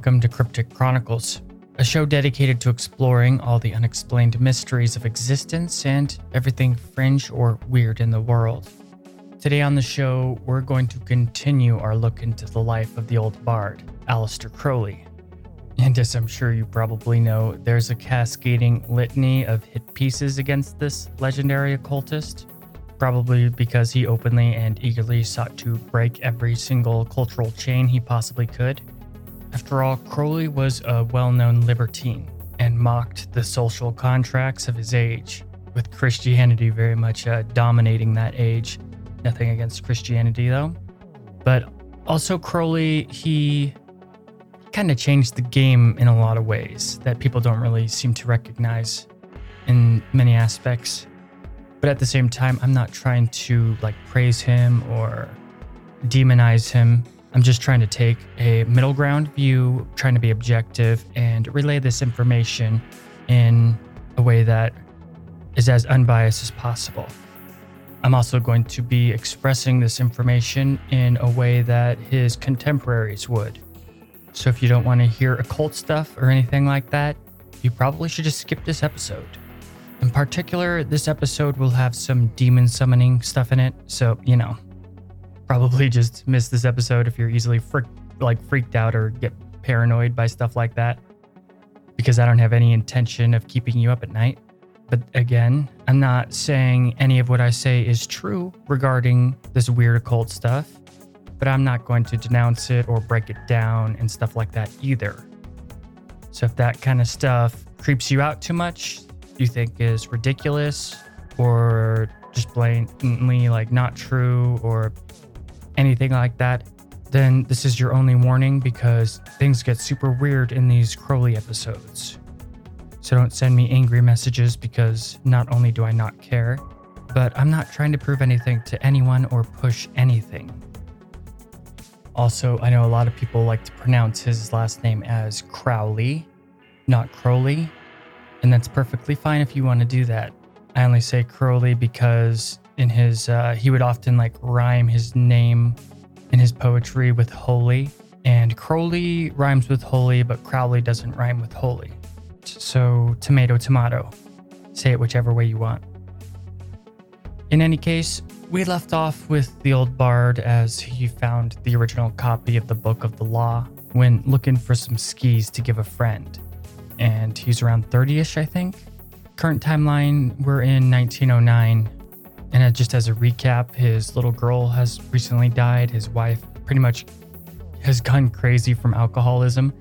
Welcome to Cryptic Chronicles, a show dedicated to exploring all the unexplained mysteries of existence and everything fringe or weird in the world. Today on the show, we're going to continue our look into the life of the old bard, Aleister Crowley. And as I'm sure you probably know, there's a cascading litany of hit pieces against this legendary occultist probably because he openly and eagerly sought to break every single cultural chain he possibly could. After all, Crowley was a well known libertine and mocked the social contracts of his age, with Christianity very much uh, dominating that age. Nothing against Christianity, though. But also, Crowley, he kind of changed the game in a lot of ways that people don't really seem to recognize in many aspects. But at the same time, I'm not trying to like praise him or demonize him. I'm just trying to take a middle ground view, trying to be objective and relay this information in a way that is as unbiased as possible. I'm also going to be expressing this information in a way that his contemporaries would. So if you don't want to hear occult stuff or anything like that, you probably should just skip this episode. In particular, this episode will have some demon summoning stuff in it, so, you know, probably just miss this episode if you're easily frick, like freaked out or get paranoid by stuff like that because I don't have any intention of keeping you up at night. But again, I'm not saying any of what I say is true regarding this weird occult stuff, but I'm not going to denounce it or break it down and stuff like that either. So if that kind of stuff creeps you out too much, you think is ridiculous or just blatantly like not true or anything like that, then this is your only warning because things get super weird in these Crowley episodes. So don't send me angry messages because not only do I not care, but I'm not trying to prove anything to anyone or push anything. Also, I know a lot of people like to pronounce his last name as Crowley, not Crowley, and that's perfectly fine if you want to do that. I only say Crowley because in his uh, he would often like rhyme his name in his poetry with holy, and Crowley rhymes with holy, but Crowley doesn't rhyme with holy. So tomato, tomato. Say it whichever way you want. In any case, we left off with the old bard as he found the original copy of the Book of the Law when looking for some skis to give a friend and he's around 30 ish, I think. Current timeline, we're in 1909. And just as a recap, his little girl has recently died. His wife pretty much has gone crazy from alcoholism.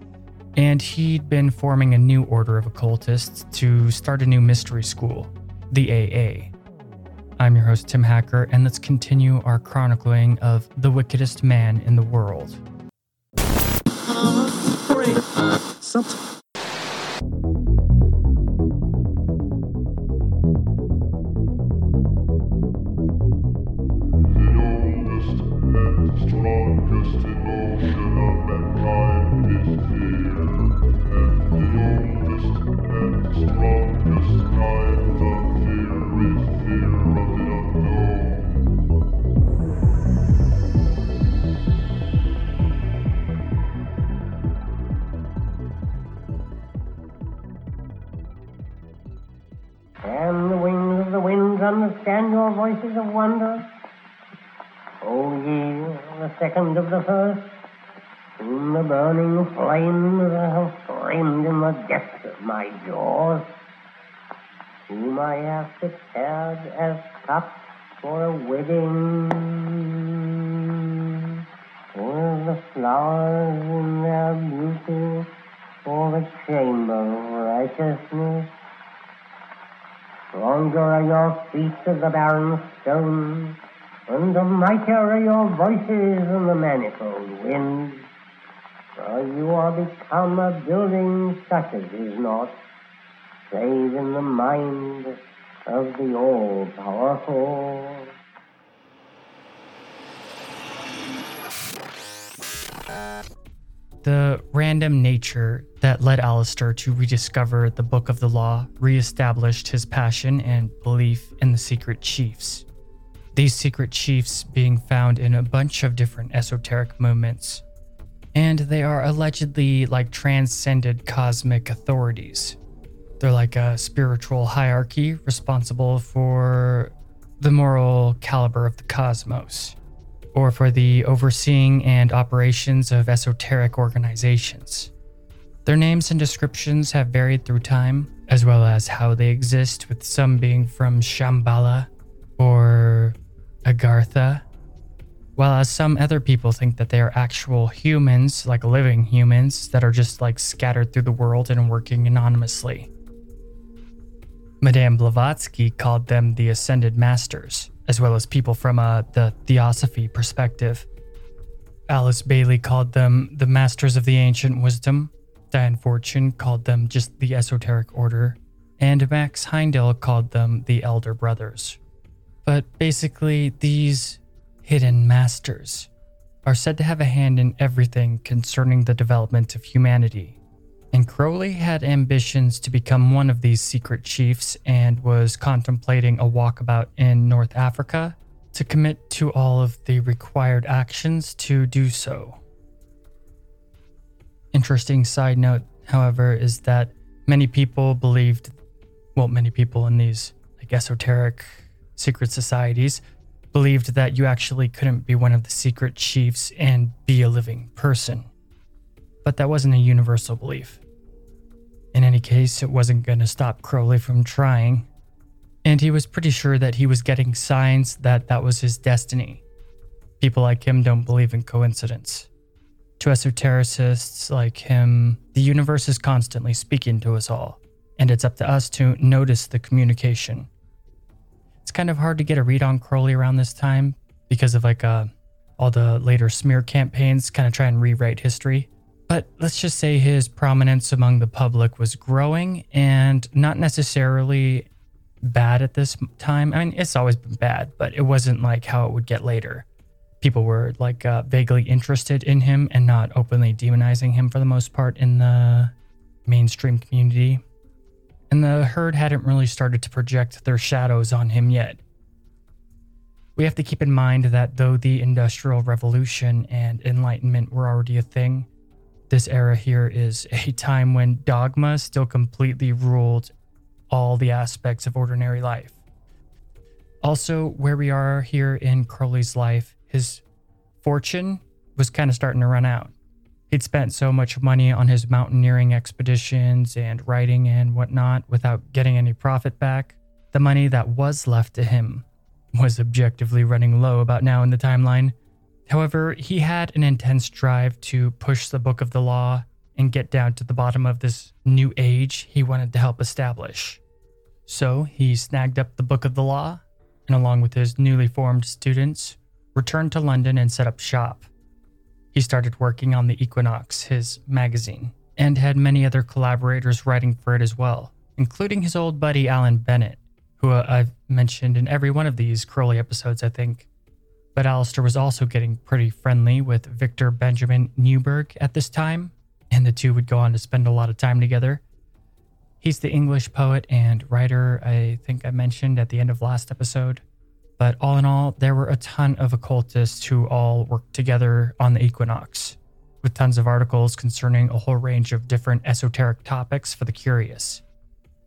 And he'd been forming a new order of occultists to start a new mystery school, the AA. I'm your host, Tim Hacker, and let's continue our chronicling of the wickedest man in the world. Something. second of the first, whom the burning flames have framed in the depths of my jaws, whom I have prepared as cups for a wedding, with the flowers in their beauty for the chamber of righteousness. Stronger are your feet of the barren stone, and the mightier are your voices in the manifold winds. For you are become a building such as is not, save in the mind of the all-powerful. The random nature that led Aleister to rediscover the Book of the Law reestablished his passion and belief in the secret chiefs these secret chiefs being found in a bunch of different esoteric movements. and they are allegedly like transcended cosmic authorities. They're like a spiritual hierarchy responsible for the moral caliber of the cosmos, or for the overseeing and operations of esoteric organizations. Their names and descriptions have varied through time, as well as how they exist, with some being from Shambhala or Agartha, while as some other people think that they are actual humans, like living humans, that are just like scattered through the world and working anonymously. Madame Blavatsky called them the Ascended Masters, as well as people from uh, the Theosophy perspective. Alice Bailey called them the Masters of the Ancient Wisdom. Dion Fortune called them just the Esoteric Order. And Max Heindel called them the Elder Brothers. But basically, these hidden masters are said to have a hand in everything concerning the development of humanity and Crowley had ambitions to become one of these secret chiefs and was contemplating a walkabout in North Africa to commit to all of the required actions to do so. Interesting side note, however, is that many people believed, well, many people in these like esoteric secret societies believed that you actually couldn't be one of the secret chiefs and be a living person but that wasn't a universal belief. In any case, it wasn't going to stop Crowley from trying, and he was pretty sure that he was getting signs that that was his destiny. People like him don't believe in coincidence. To esotericists like him, the universe is constantly speaking to us all, and it's up to us to notice the communication. It's kind of hard to get a read on Crowley around this time because of like uh, all the later smear campaigns kind of try and rewrite history. But let's just say his prominence among the public was growing and not necessarily bad at this time. I mean, it's always been bad, but it wasn't like how it would get later. People were like uh, vaguely interested in him and not openly demonizing him for the most part in the mainstream community. And the herd hadn't really started to project their shadows on him yet. We have to keep in mind that though the Industrial Revolution and Enlightenment were already a thing, this era here is a time when dogma still completely ruled all the aspects of ordinary life. Also, where we are here in Crowley's life, his fortune was kind of starting to run out. He'd spent so much money on his mountaineering expeditions and writing and whatnot without getting any profit back. The money that was left to him was objectively running low about now in the timeline, However, he had an intense drive to push the Book of the Law and get down to the bottom of this new age he wanted to help establish. So he snagged up the Book of the Law and, along with his newly formed students, returned to London and set up shop. He started working on the Equinox, his magazine, and had many other collaborators writing for it as well, including his old buddy Alan Bennett, who uh, I've mentioned in every one of these Crowley episodes, I think. But Aleister was also getting pretty friendly with Victor Benjamin Neuburg at this time, and the two would go on to spend a lot of time together. He's the English poet and writer I think I mentioned at the end of last episode. But all in all, there were a ton of occultists who all worked together on the equinox, with tons of articles concerning a whole range of different esoteric topics for the curious.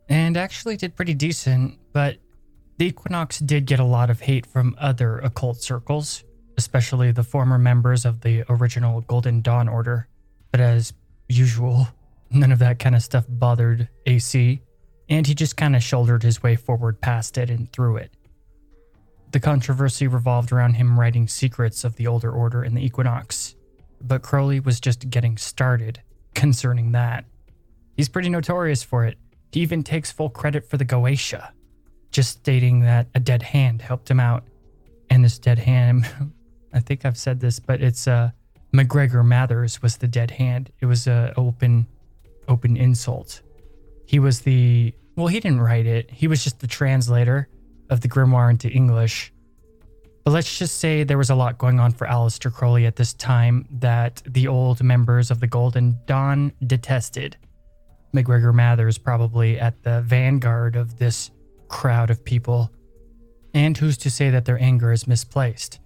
And actually did pretty decent, but the Equinox did get a lot of hate from other occult circles, especially the former members of the original Golden Dawn Order. But as usual, none of that kind of stuff bothered AC, and he just kind of shouldered his way forward past it and through it. The controversy revolved around him writing secrets of the Older Order in the Equinox, but Crowley was just getting started concerning that. He's pretty notorious for it. He even takes full credit for the Goetia just stating that a dead hand helped him out. And this dead hand, I think I've said this, but it's uh, MacGregor Mathers was the dead hand. It was a open, open insult. He was the well, he didn't write it. He was just the translator of the grimoire into English. But let's just say there was a lot going on for Aleister Crowley at this time that the old members of the Golden Dawn detested. MacGregor Mathers probably at the vanguard of this crowd of people. And who's to say that their anger is misplaced?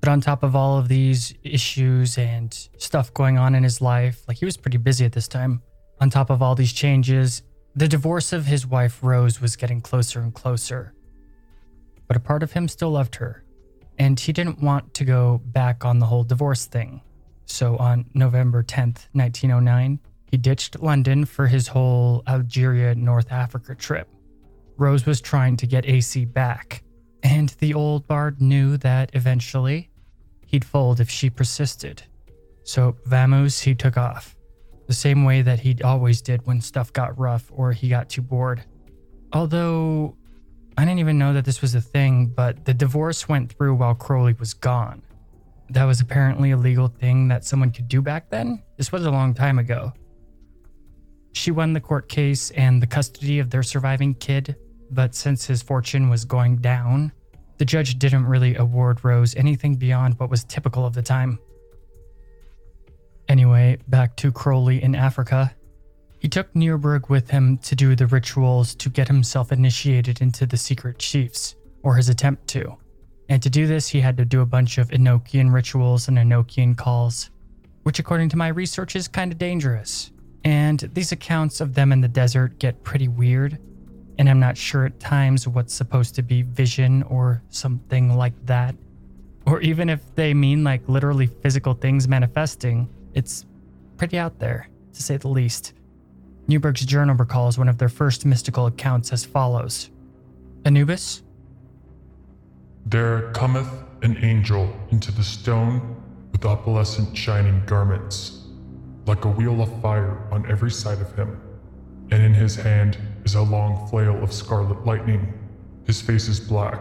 But on top of all of these issues and stuff going on in his life, like he was pretty busy at this time, on top of all these changes, the divorce of his wife Rose was getting closer and closer. But a part of him still loved her, and he didn't want to go back on the whole divorce thing. So on November 10th, 1909, he ditched London for his whole Algeria North Africa trip. Rose was trying to get AC back, and the old bard knew that eventually he'd fold if she persisted. So Vamos, he took off, the same way that he'd always did when stuff got rough or he got too bored. Although I didn't even know that this was a thing, but the divorce went through while Crowley was gone. That was apparently a legal thing that someone could do back then. This was a long time ago. She won the court case and the custody of their surviving kid, but since his fortune was going down, the judge didn't really award Rose anything beyond what was typical of the time. Anyway, back to Crowley in Africa. He took Neuburg with him to do the rituals to get himself initiated into the secret chiefs, or his attempt to. And to do this, he had to do a bunch of Enochian rituals and Enochian calls, which, according to my research, is kind of dangerous. And these accounts of them in the desert get pretty weird, and I'm not sure at times what's supposed to be vision or something like that. Or even if they mean like literally physical things manifesting, it's pretty out there, to say the least. Neuburg's journal recalls one of their first mystical accounts as follows Anubis? There cometh an angel into the stone with opalescent shining garments, like a wheel of fire on every side of him, and in his hand is a long flail of scarlet lightning. His face is black,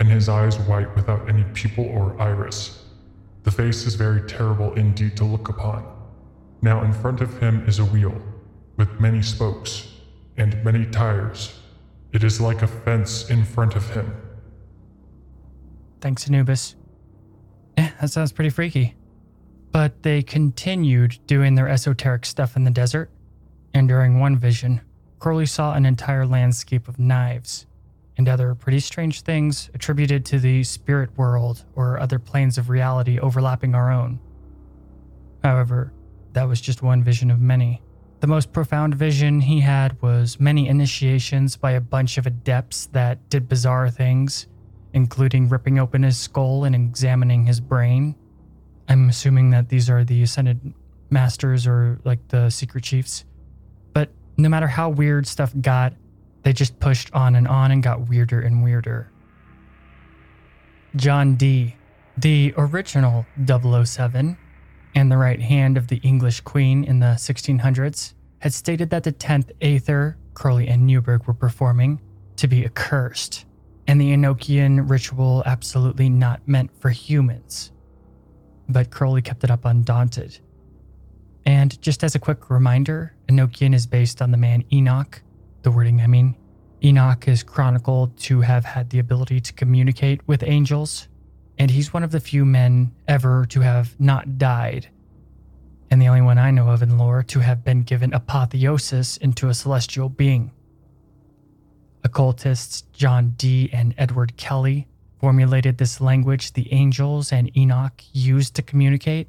and his eyes white without any pupil or iris. The face is very terrible indeed to look upon. Now in front of him is a wheel, with many spokes and many tires. It is like a fence in front of him. Thanks, Anubis. Eh, that sounds pretty freaky. But they continued doing their esoteric stuff in the desert, and during one vision, Crowley saw an entire landscape of knives and other pretty strange things attributed to the spirit world or other planes of reality overlapping our own. However, that was just one vision of many. The most profound vision he had was many initiations by a bunch of adepts that did bizarre things, including ripping open his skull and examining his brain. I'm assuming that these are the Ascended Masters or like the Secret Chiefs. But no matter how weird stuff got, they just pushed on and on and got weirder and weirder. John Dee., the original 007, and the right hand of the English Queen in the 1600s, had stated that the 10th Aether Crowley and Neuburg were performing to be accursed, and the Enochian ritual absolutely not meant for humans. But Crowley kept it up undaunted. And just as a quick reminder, Enochian is based on the man Enoch, the wording I mean. Enoch is chronicled to have had the ability to communicate with angels, and he's one of the few men ever to have not died, and the only one I know of in lore to have been given apotheosis into a celestial being. Occultists John Dee and Edward Kelly formulated this language the angels and Enoch used to communicate,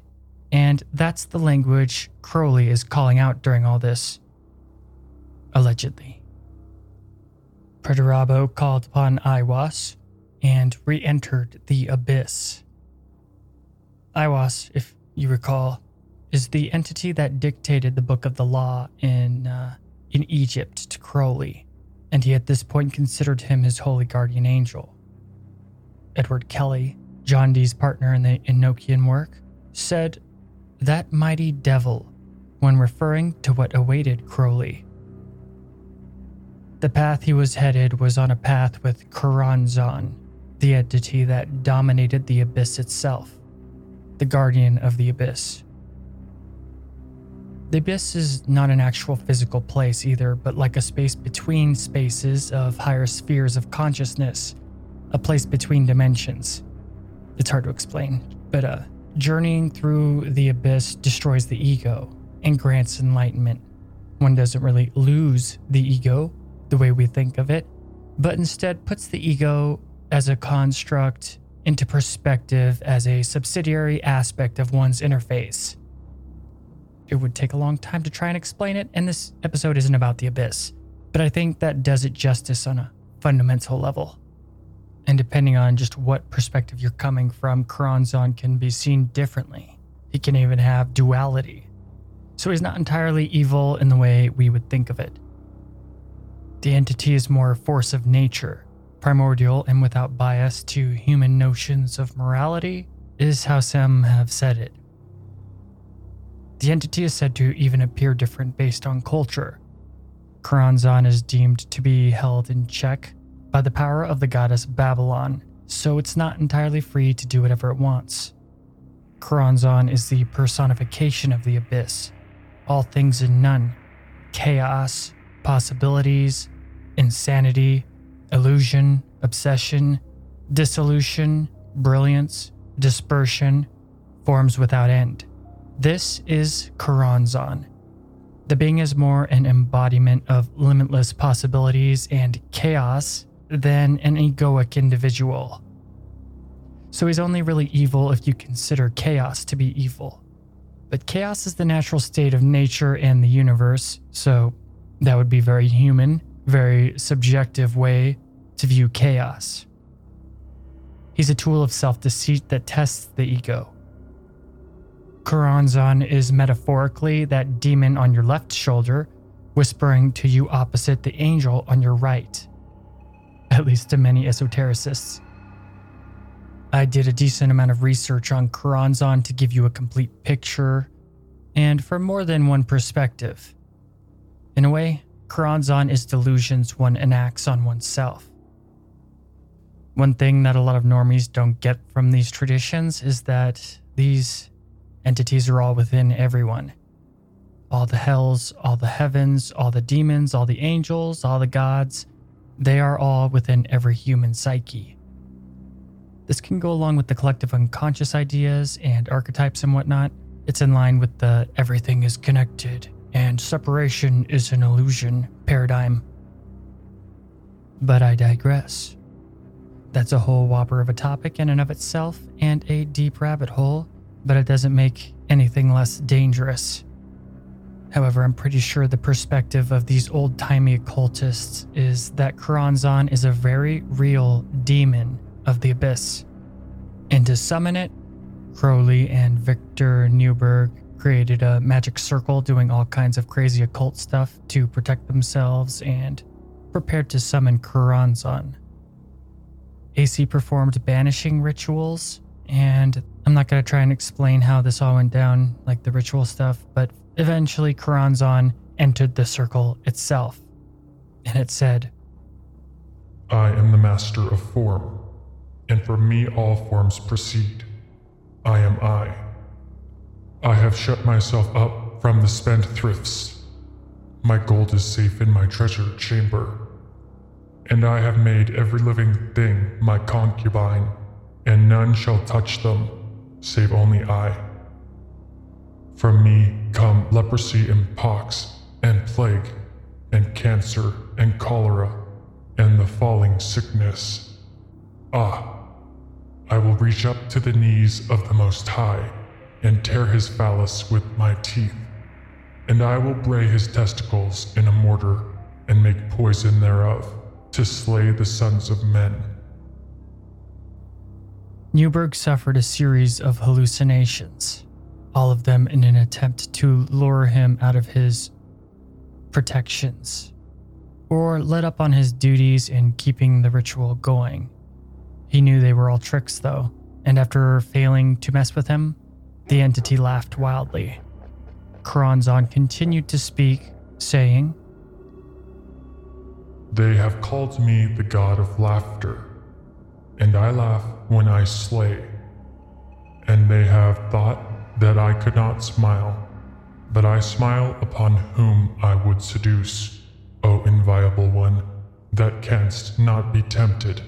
and that's the language Crowley is calling out during all this. Allegedly. Perdurabo called upon Aiwass and re entered the abyss. Aiwass, if you recall, is the entity that dictated the Book of the Law in, uh, in Egypt to Crowley, and he at this point considered him his holy guardian angel. Edward Kelly, John Dee's partner in the Enochian work, said, That mighty devil, when referring to what awaited Crowley. The path he was headed was on a path with Choronzon, the entity that dominated the abyss itself, the guardian of the abyss. The abyss is not an actual physical place either, but like a space between spaces of higher spheres of consciousness, a place between dimensions. It's hard to explain, but uh, journeying through the abyss destroys the ego and grants enlightenment. One doesn't really lose the ego the way we think of it, but instead puts the ego as a construct into perspective as a subsidiary aspect of one's interface. It would take a long time to try and explain it, and this episode isn't about the abyss, but I think that does it justice on a fundamental level. And depending on just what perspective you're coming from, Choronzon can be seen differently. He can even have duality. So he's not entirely evil in the way we would think of it. The entity is more a force of nature, primordial and without bias to human notions of morality, is how some have said it. The entity is said to even appear different based on culture. Choronzon is deemed to be held in check by the power of the goddess Babylon, so it's not entirely free to do whatever it wants. Choronzon is the personification of the abyss, all things and none, chaos, possibilities, insanity, illusion, obsession, dissolution, brilliance, dispersion, forms without end. This is Choronzon. The being is more an embodiment of limitless possibilities and chaos than an egoic individual. So he's only really evil if you consider chaos to be evil. But chaos is the natural state of nature and the universe, so that would be very human, very subjective way to view chaos. He's a tool of self deceit that tests the ego. Choronzon is metaphorically that demon on your left shoulder, whispering to you opposite the angel on your right at least to many esotericists. I did a decent amount of research on Choronzon to give you a complete picture, and from more than one perspective. In a way, Choronzon is delusions one enacts on oneself. One thing that a lot of normies don't get from these traditions is that these entities are all within everyone. All the hells, all the heavens, all the demons, all the angels, all the gods, they are all within every human psyche. This can go along with the collective unconscious ideas and archetypes and whatnot. It's in line with the everything is connected and separation is an illusion paradigm. But I digress. That's a whole whopper of a topic in and of itself and a deep rabbit hole, but it doesn't make anything less dangerous. However, I'm pretty sure the perspective of these old timey occultists is that Choronzon is a very real demon of the abyss. And to summon it, Crowley and Victor Neuburg created a magic circle doing all kinds of crazy occult stuff to protect themselves and prepared to summon Choronzon. AC performed banishing rituals, and I'm not going to try and explain how this all went down, like the ritual stuff, but Eventually, Choronzon entered the circle itself, and it said, I am the master of form, and from me all forms proceed. I am I. I have shut myself up from the spendthrifts. My gold is safe in my treasure chamber. And I have made every living thing my concubine, and none shall touch them, save only I. From me come leprosy and pox, and plague, and cancer, and cholera, and the falling sickness. Ah, I will reach up to the knees of the Most High, and tear his phallus with my teeth, and I will bray his testicles in a mortar, and make poison thereof, to slay the sons of men. Neuburg suffered a series of hallucinations all of them in an attempt to lure him out of his protections, or let up on his duties in keeping the ritual going. He knew they were all tricks, though, and after failing to mess with him, the entity laughed wildly. Choronzon continued to speak, saying, They have called me the god of laughter, and I laugh when I slay. And they have thought that I could not smile, but I smile upon whom I would seduce, O inviolable one, that canst not be tempted.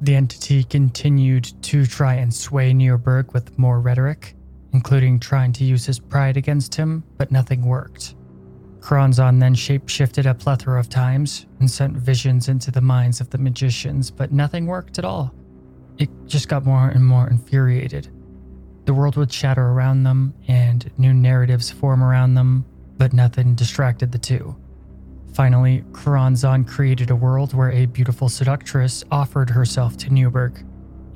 The entity continued to try and sway Neuburg with more rhetoric, including trying to use his pride against him, but nothing worked. Choronzon then shapeshifted a plethora of times and sent visions into the minds of the magicians, but nothing worked at all. It just got more and more infuriated. The world would shatter around them and new narratives form around them, but nothing distracted the two. Finally, Choronzon created a world where a beautiful seductress offered herself to Neuburg,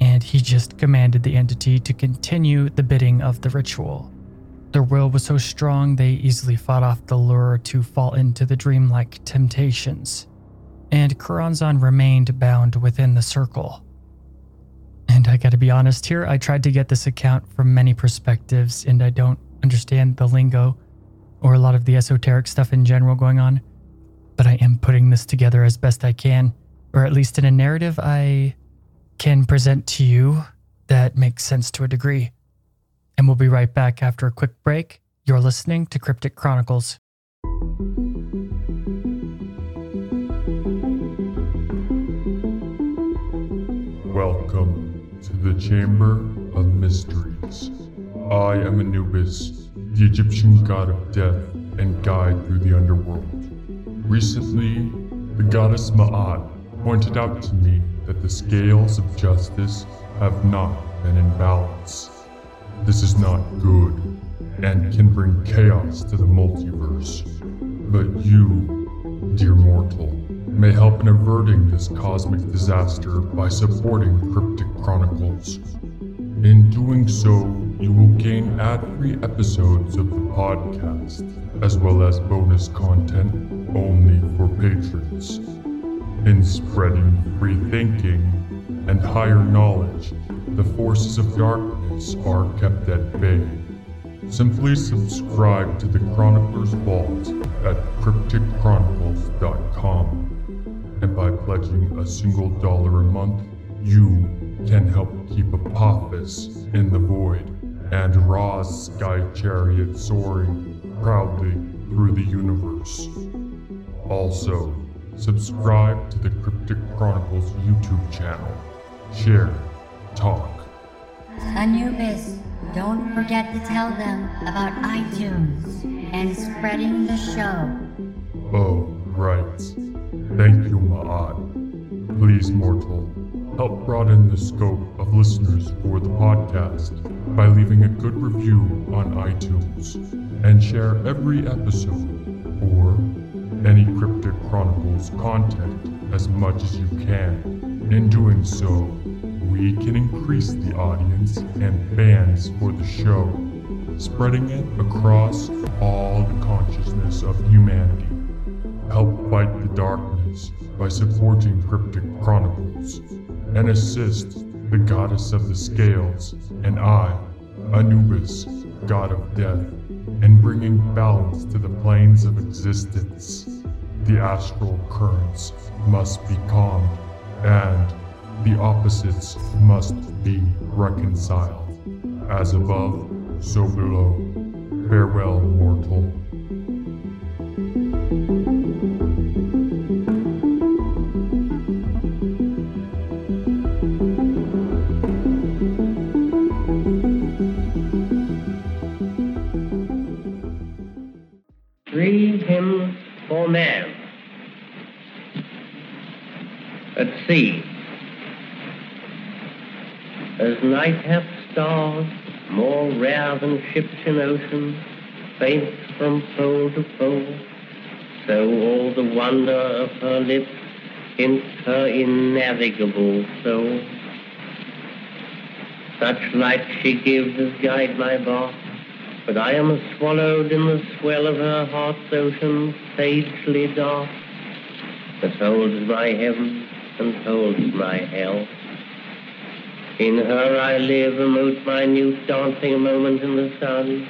and he just commanded the entity to continue the bidding of the ritual. Their will was so strong they easily fought off the lure to fall into the dreamlike temptations, and Choronzon remained bound within the circle. And I gotta be honest here, I tried to get this account from many perspectives, and I don't understand the lingo or a lot of the esoteric stuff in general going on, but I am putting this together as best I can, or at least in a narrative I can present to you that makes sense to a degree. And we'll be right back after a quick break. You're listening to Cryptic Chronicles. Welcome to the Chamber of Mysteries. I am Anubis, the Egyptian god of death and guide through the underworld. Recently, the goddess Ma'at pointed out to me that the scales of justice have not been in balance. This is not good and can bring chaos to the multiverse. But you, dear mortal, may help in averting this cosmic disaster by supporting Cryptic Chronicles. In doing so, you will gain ad free episodes of the podcast, as well as bonus content only for patrons. In spreading free thinking and higher knowledge, the forces of darkness are kept at bay. Simply subscribe to the Chronicler's Vault at crypticchronicles.com. And by pledging a single dollar a month, you can help keep Apophis in the void and Ra's sky chariot soaring proudly through the universe. Also, subscribe to the Cryptic Chronicles YouTube channel. Share, talk. Anubis, don't forget to tell them about iTunes and spreading the show. Oh, right. Thank you, Ma'at. Please, mortal, help broaden the scope of listeners for the podcast by leaving a good review on iTunes and share every episode or any Cryptic Chronicles content as much as you can. In doing so, we can increase the audience and fans for the show, spreading it across all the consciousness of humanity. Help fight the darkness by supporting Cryptic Chronicles and assist the goddess of the scales and I, Anubis, god of death, in bringing balance to the planes of existence. The astral currents must be calmed, and the opposites must be reconciled. As above, so below. Farewell, mortal. Night hath stars, more rare than ships in ocean, faint from pole to pole, so all the wonder of her lips hints her innavigable soul. Such light she gives as guide my bark, but I am swallowed in the swell of her heart's ocean, sagely dark, that holds my heaven and holds my hell. In her I live, a most minute dancing moment in the sun.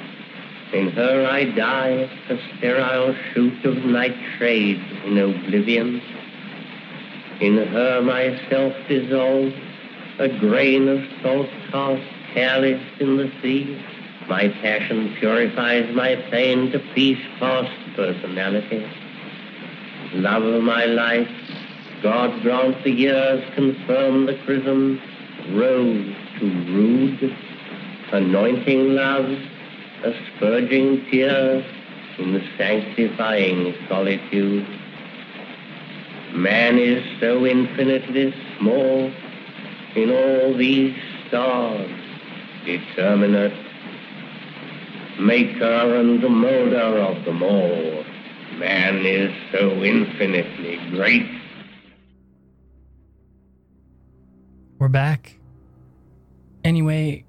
In her I die, a sterile shoot of night shade in oblivion. In her myself dissolve, a grain of salt cast careless in the sea. My passion purifies my pain to peace past personality. Love of my life, God grant the years confirm the chrism, rose to rude, anointing love, asperging tears, in the sanctifying solitude. Man is so infinitely small in all these stars, determinate, maker and molder of them all. Man is so infinitely great. We're back. Anyway,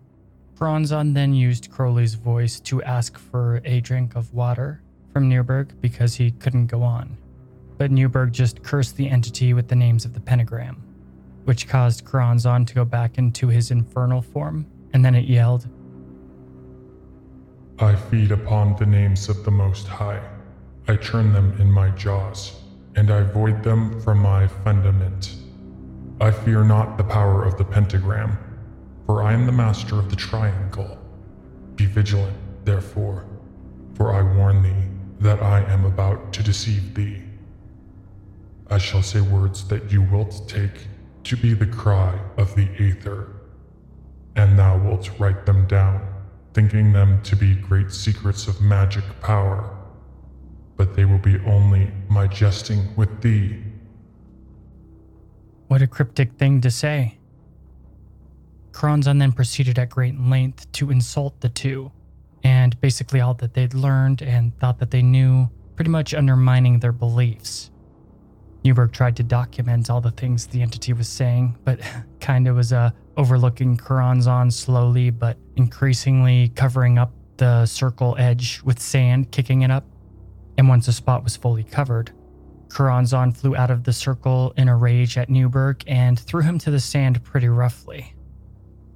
Choronzon then used Crowley's voice to ask for a drink of water from Neuburg because he couldn't go on. But Neuburg just cursed the entity with the names of the pentagram, which caused Choronzon to go back into his infernal form, and then it yelled, I feed upon the names of the Most High. I churn them in my jaws, and I void them from my fundament. I fear not the power of the pentagram, for I am the master of the triangle. Be vigilant, therefore, for I warn thee that I am about to deceive thee. I shall say words that you wilt take to be the cry of the Aether, and thou wilt write them down, thinking them to be great secrets of magic power. But they will be only my jesting with thee. What a cryptic thing to say. Choronzon then proceeded at great length to insult the two, and basically all that they'd learned and thought that they knew, pretty much undermining their beliefs. Neuburg tried to document all the things the entity was saying, but kinda was uh, overlooking Choronzon slowly but increasingly covering up the circle edge with sand, kicking it up. And once the spot was fully covered, Choronzon flew out of the circle in a rage at Neuburg and threw him to the sand pretty roughly.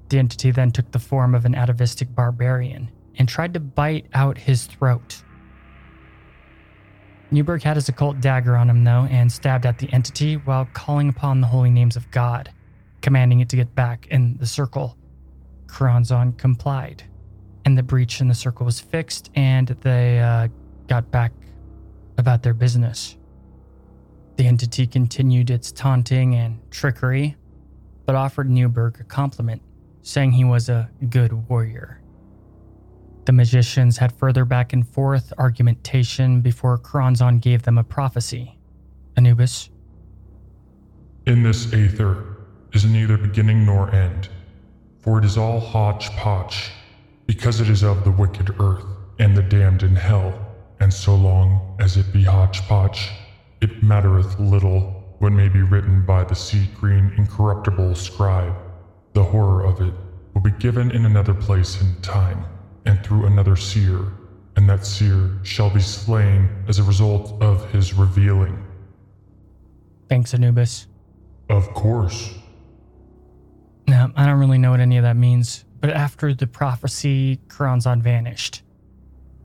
The entity then took the form of an atavistic barbarian and tried to bite out his throat. Neuburg had his occult dagger on him, though, and stabbed at the entity while calling upon the holy names of God, commanding it to get back in the circle. Choronzon complied, and the breach in the circle was fixed, and they uh, got back about their business. The entity continued its taunting and trickery, but offered Neuburg a compliment, saying he was a good warrior. The magicians had further back and forth argumentation before Choronzon gave them a prophecy. Anubis, In this Aether is neither beginning nor end, for it is all hodgepodge, because it is of the wicked earth and the damned in hell, and so long as it be hodgepodge, it mattereth little what may be written by the sea green incorruptible scribe. The horror of it will be given in another place and time, and through another seer, and that seer shall be slain as a result of his revealing. thanks, Anubis. Of course. Now, I don't really know what any of that means, but after the prophecy, Choronzon vanished.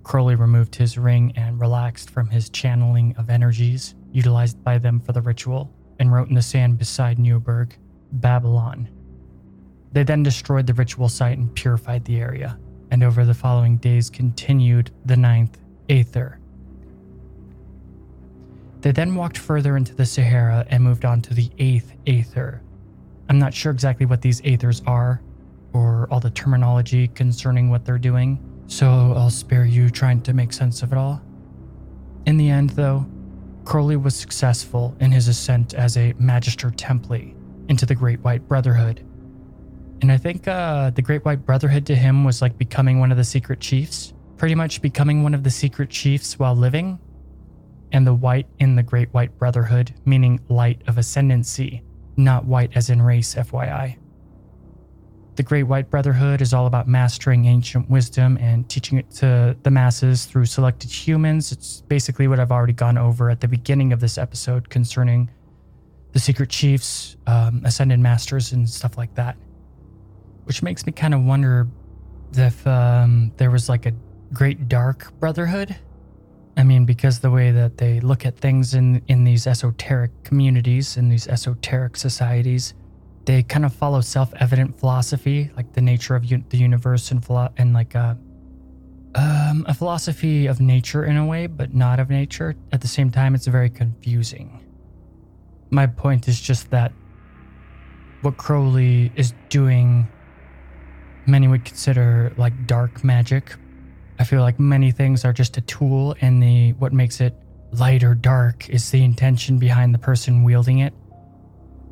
Crowley removed his ring and relaxed from his channeling of energies utilized by them for the ritual and wrote in the sand beside Neuburg, Babylon. They then destroyed the ritual site and purified the area, and over the following days continued the ninth Aether. They then walked further into the Sahara and moved on to the eighth Aether. I'm not sure exactly what these Aethers are, or all the terminology concerning what they're doing, so I'll spare you trying to make sense of it all. In the end, though, Crowley was successful in his ascent as a Magister Templi into the Great White Brotherhood. And I think uh, the Great White Brotherhood to him was like becoming one of the secret chiefs, pretty much becoming one of the secret chiefs while living. And the white in the Great White Brotherhood, meaning light of ascendancy, not white as in race, FYI. The Great White Brotherhood is all about mastering ancient wisdom and teaching it to the masses through selected humans. It's basically what I've already gone over at the beginning of this episode concerning the secret chiefs, um, ascended masters, and stuff like that. Which makes me kind of wonder if um, there was like a Great Dark Brotherhood. I mean, because the way that they look at things in in these esoteric communities, in these esoteric societies, they kind of follow self-evident philosophy, like the nature of un- the universe and philo- and like a um, a philosophy of nature in a way, but not of nature. At the same time, it's very confusing. My point is just that what Crowley is doing, many would consider like dark magic. I feel like many things are just a tool, and the what makes it light or dark is the intention behind the person wielding it.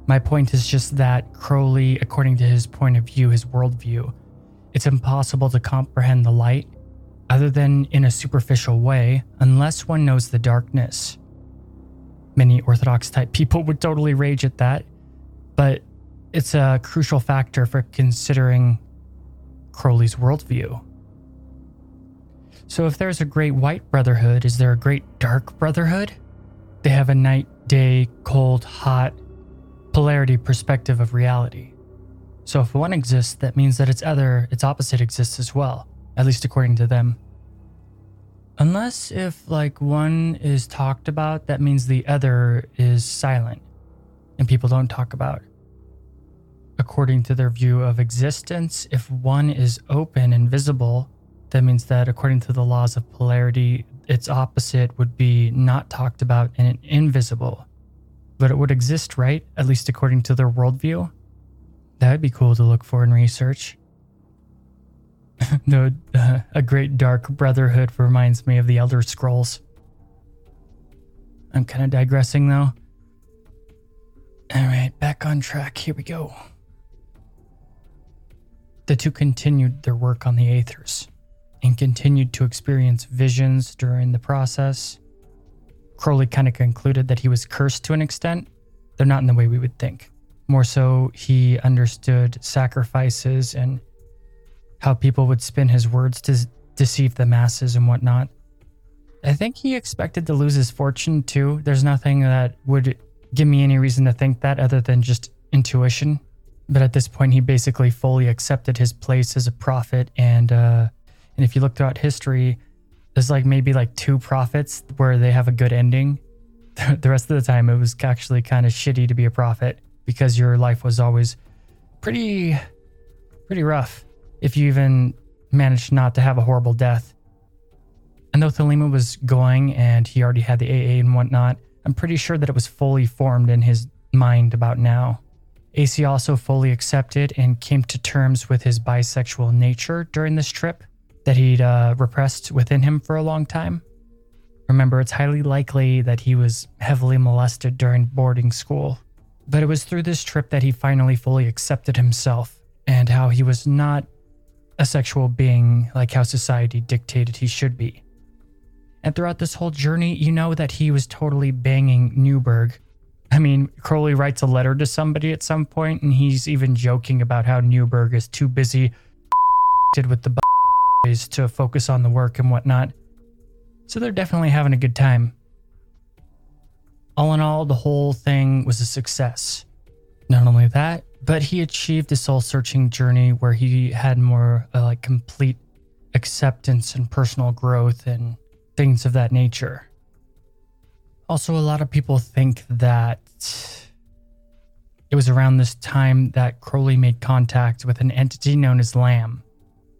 My point is just that Crowley, according to his point of view, his worldview, it's impossible to comprehend the light other than in a superficial way unless one knows the darkness. Many Orthodox type people would totally rage at that, but it's a crucial factor for considering Crowley's worldview. So, if there's a great white brotherhood, is there a great dark brotherhood? They have a night, day, cold, hot, polarity perspective of reality. So, if one exists, that means that its other, its opposite exists as well, at least according to them. Unless if, like, one is talked about, that means the other is silent and people don't talk about. According to their view of existence, if one is open and visible, that means that according to the laws of polarity, its opposite would be not talked about and invisible. But it would exist, right? At least according to their worldview? That would be cool to look for in research. no, uh, a great dark brotherhood reminds me of the Elder Scrolls. I'm kind of digressing though. All right, back on track. Here we go. The two continued their work on the Aethyrs and continued to experience visions during the process. Crowley kind of concluded that he was cursed to an extent, though not in the way we would think. More so, he understood sacrifices and how people would spin his words to deceive the masses and whatnot. I think he expected to lose his fortune too. There's nothing that would give me any reason to think that other than just intuition. But at this point, he basically fully accepted his place as a prophet and uh, and if you look throughout history, there's like maybe like two prophets where they have a good ending. the rest of the time, it was actually kind of shitty to be a prophet because your life was always pretty, pretty rough. If you even managed not to have a horrible death. And though Thelema was going and he already had the AA and whatnot, I'm pretty sure that it was fully formed in his mind about now. AC also fully accepted and came to terms with his bisexual nature during this trip that he'd uh, repressed within him for a long time. Remember, it's highly likely that he was heavily molested during boarding school. But it was through this trip that he finally fully accepted himself and how he was not a sexual being like how society dictated he should be. And throughout this whole journey, you know that he was totally banging Neuburg. I mean, Crowley writes a letter to somebody at some point, and he's even joking about how Neuburg is too busy with the boys to focus on the work and whatnot. So they're definitely having a good time. All in all, the whole thing was a success. Not only that, but he achieved a soul searching journey where he had more uh, like complete acceptance and personal growth and things of that nature. Also, a lot of people think that it was around this time that Crowley made contact with an entity known as Lam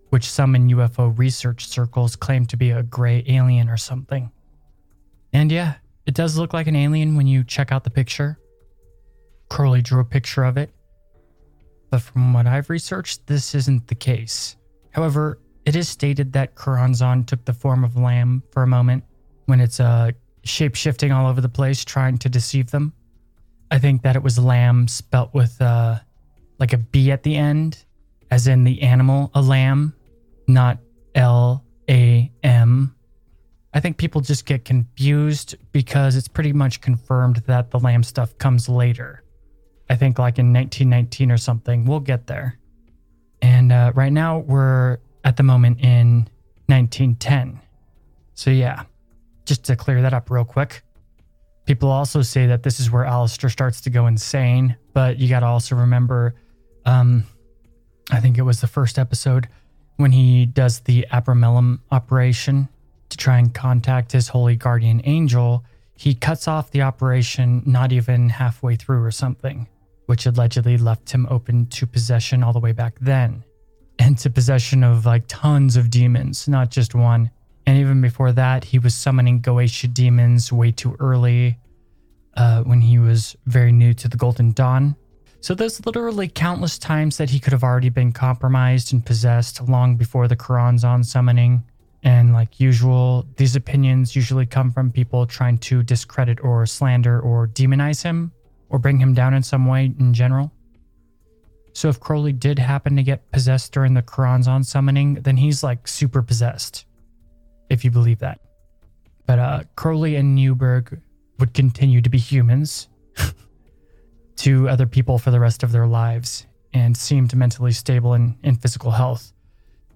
which some in UFO research circles claim to be a gray alien or something. And yeah, it does look like an alien when you check out the picture. Crowley drew a picture of it. But from what I've researched, this isn't the case. However, it is stated that Choronzon took the form of lamb for a moment when it's uh, shape shifting all over the place, trying to deceive them. I think that it was lamb spelt with uh, like a B at the end, as in the animal, a lamb, not L A M. I think people just get confused because it's pretty much confirmed that the Lam stuff comes later. I think like in 1919 or something. We'll get there. And uh, right now we're at the moment in 1910. So yeah, just to clear that up real quick. People also say that this is where Aleister starts to go insane, but you got to also remember, um, I think it was the first episode when he does the Abramelin operation to try and contact his holy guardian angel, he cuts off the operation not even halfway through or something, which allegedly left him open to possession all the way back then. And to possession of like tons of demons, not just one. And even before that, he was summoning Goetia demons way too early uh, when he was very new to the Golden Dawn. So there's literally countless times that he could have already been compromised and possessed long before the Choronzon summoning. And like usual, these opinions usually come from people trying to discredit or slander or demonize him or bring him down in some way in general. So if Crowley did happen to get possessed during the Choronzon summoning, then he's like super possessed, if you believe that. But uh, Crowley and Neuburg would continue to be humans to other people for the rest of their lives and seemed mentally stable and in physical health.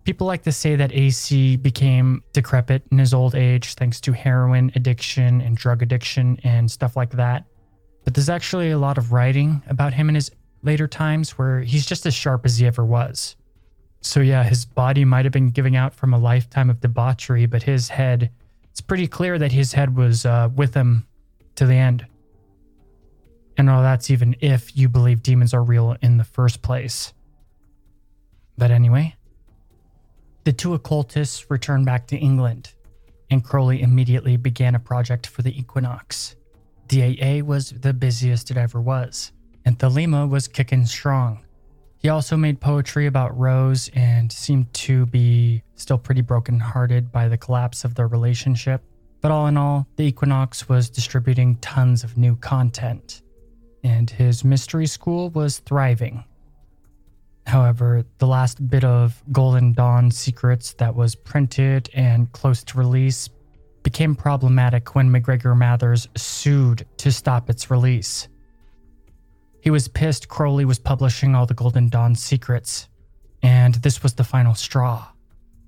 People like to say that AC became decrepit in his old age thanks to heroin addiction and drug addiction and stuff like that. But there's actually a lot of writing about him in his later times where he's just as sharp as he ever was. So, yeah, his body might have been giving out from a lifetime of debauchery, but his head, it's pretty clear that his head was uh, with him to the end. And all that's even if you believe demons are real in the first place. But anyway, the two occultists returned back to England, and Crowley immediately began a project for the equinox. DAA was the busiest it ever was, and Thelema was kicking strong. He also made poetry about Rose and seemed to be still pretty brokenhearted by the collapse of their relationship. But all in all, the Equinox was distributing tons of new content, and his mystery school was thriving. However, the last bit of Golden Dawn secrets that was printed and close to release became problematic when MacGregor Mathers sued to stop its release. He was pissed Crowley was publishing all the Golden Dawn secrets, and this was the final straw.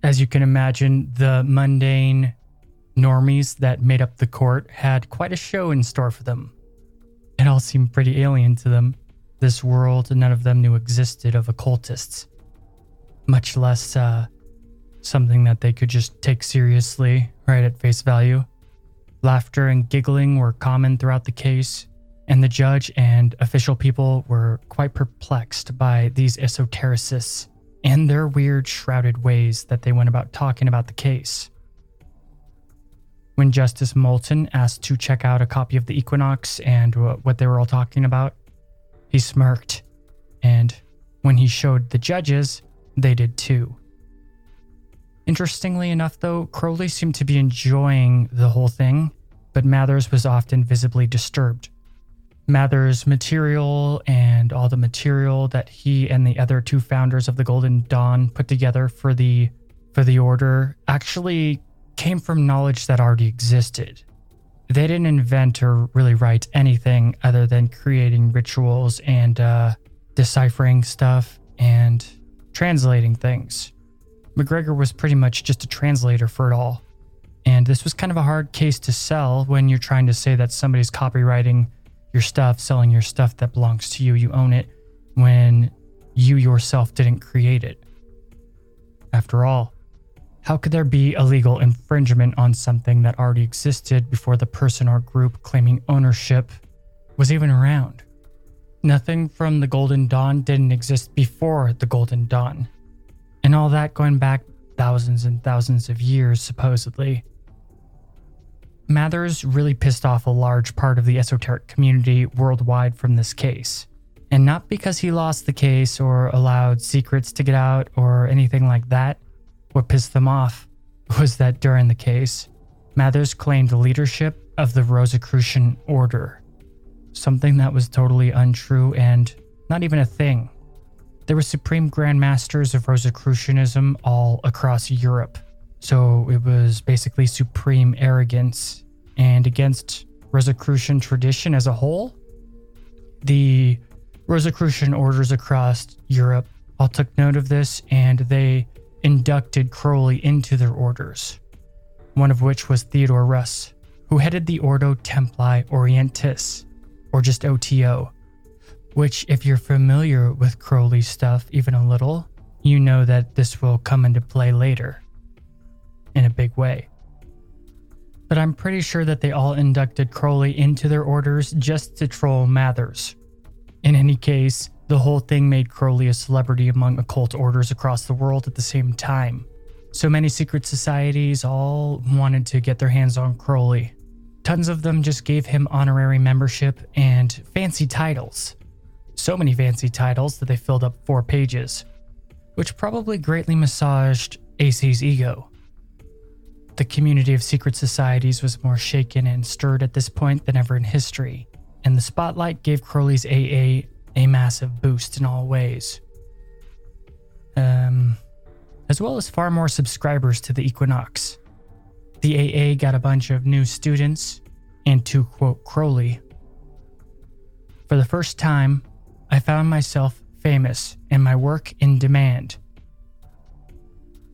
As you can imagine, the mundane normies that made up the court had quite a show in store for them. It all seemed pretty alien to them this world none of them knew existed of occultists, much less uh, something that they could just take seriously right at face value. Laughter and giggling were common throughout the case, and the judge and official people were quite perplexed by these esotericists and their weird, shrouded ways that they went about talking about the case. When Justice Moulton asked to check out a copy of the Equinox and what they were all talking about, he smirked, and when he showed the judges, they did too. Interestingly enough, though, Crowley seemed to be enjoying the whole thing, but Mathers was often visibly disturbed. Mathers' material and all the material that he and the other two founders of the Golden Dawn put together for the for the order actually came from knowledge that already existed. They didn't invent or really write anything other than creating rituals and uh, deciphering stuff and translating things. MacGregor was pretty much just a translator for it all. And this was kind of a hard case to sell when you're trying to say that somebody's copywriting your stuff, selling your stuff that belongs to you, you own it, when you yourself didn't create it. After all, how could there be illegal infringement on something that already existed before the person or group claiming ownership was even around? Nothing from the Golden Dawn didn't exist before the Golden Dawn. And all that going back thousands and thousands of years, supposedly. Mathers really pissed off a large part of the esoteric community worldwide from this case. And not because he lost the case or allowed secrets to get out or anything like that. What pissed them off was that during the case, Mathers claimed leadership of the Rosicrucian Order, something that was totally untrue and not even a thing. There were supreme grand masters of Rosicrucianism all across Europe, so it was basically supreme arrogance and against Rosicrucian tradition as a whole. The Rosicrucian orders across Europe all took note of this and they inducted Crowley into their orders, one of which was Theodore Reuss, who headed the Ordo Templi Orientis, or just OTO, which, if you're familiar with Crowley's stuff even a little, you know that this will come into play later in a big way. But I'm pretty sure that they all inducted Crowley into their orders just to troll Mathers. In any case, the whole thing made Crowley a celebrity among occult orders across the world at the same time. So many secret societies all wanted to get their hands on Crowley. Tons of them just gave him honorary membership and fancy titles. So many fancy titles that they filled up four pages, which probably greatly massaged AC's ego. The community of secret societies was more shaken and stirred at this point than ever in history, and the spotlight gave Crowley's AA a massive boost in all ways. Um, as well as far more subscribers to the Equinox. The AA got a bunch of new students, and to quote Crowley, for the first time, I found myself famous and my work in demand.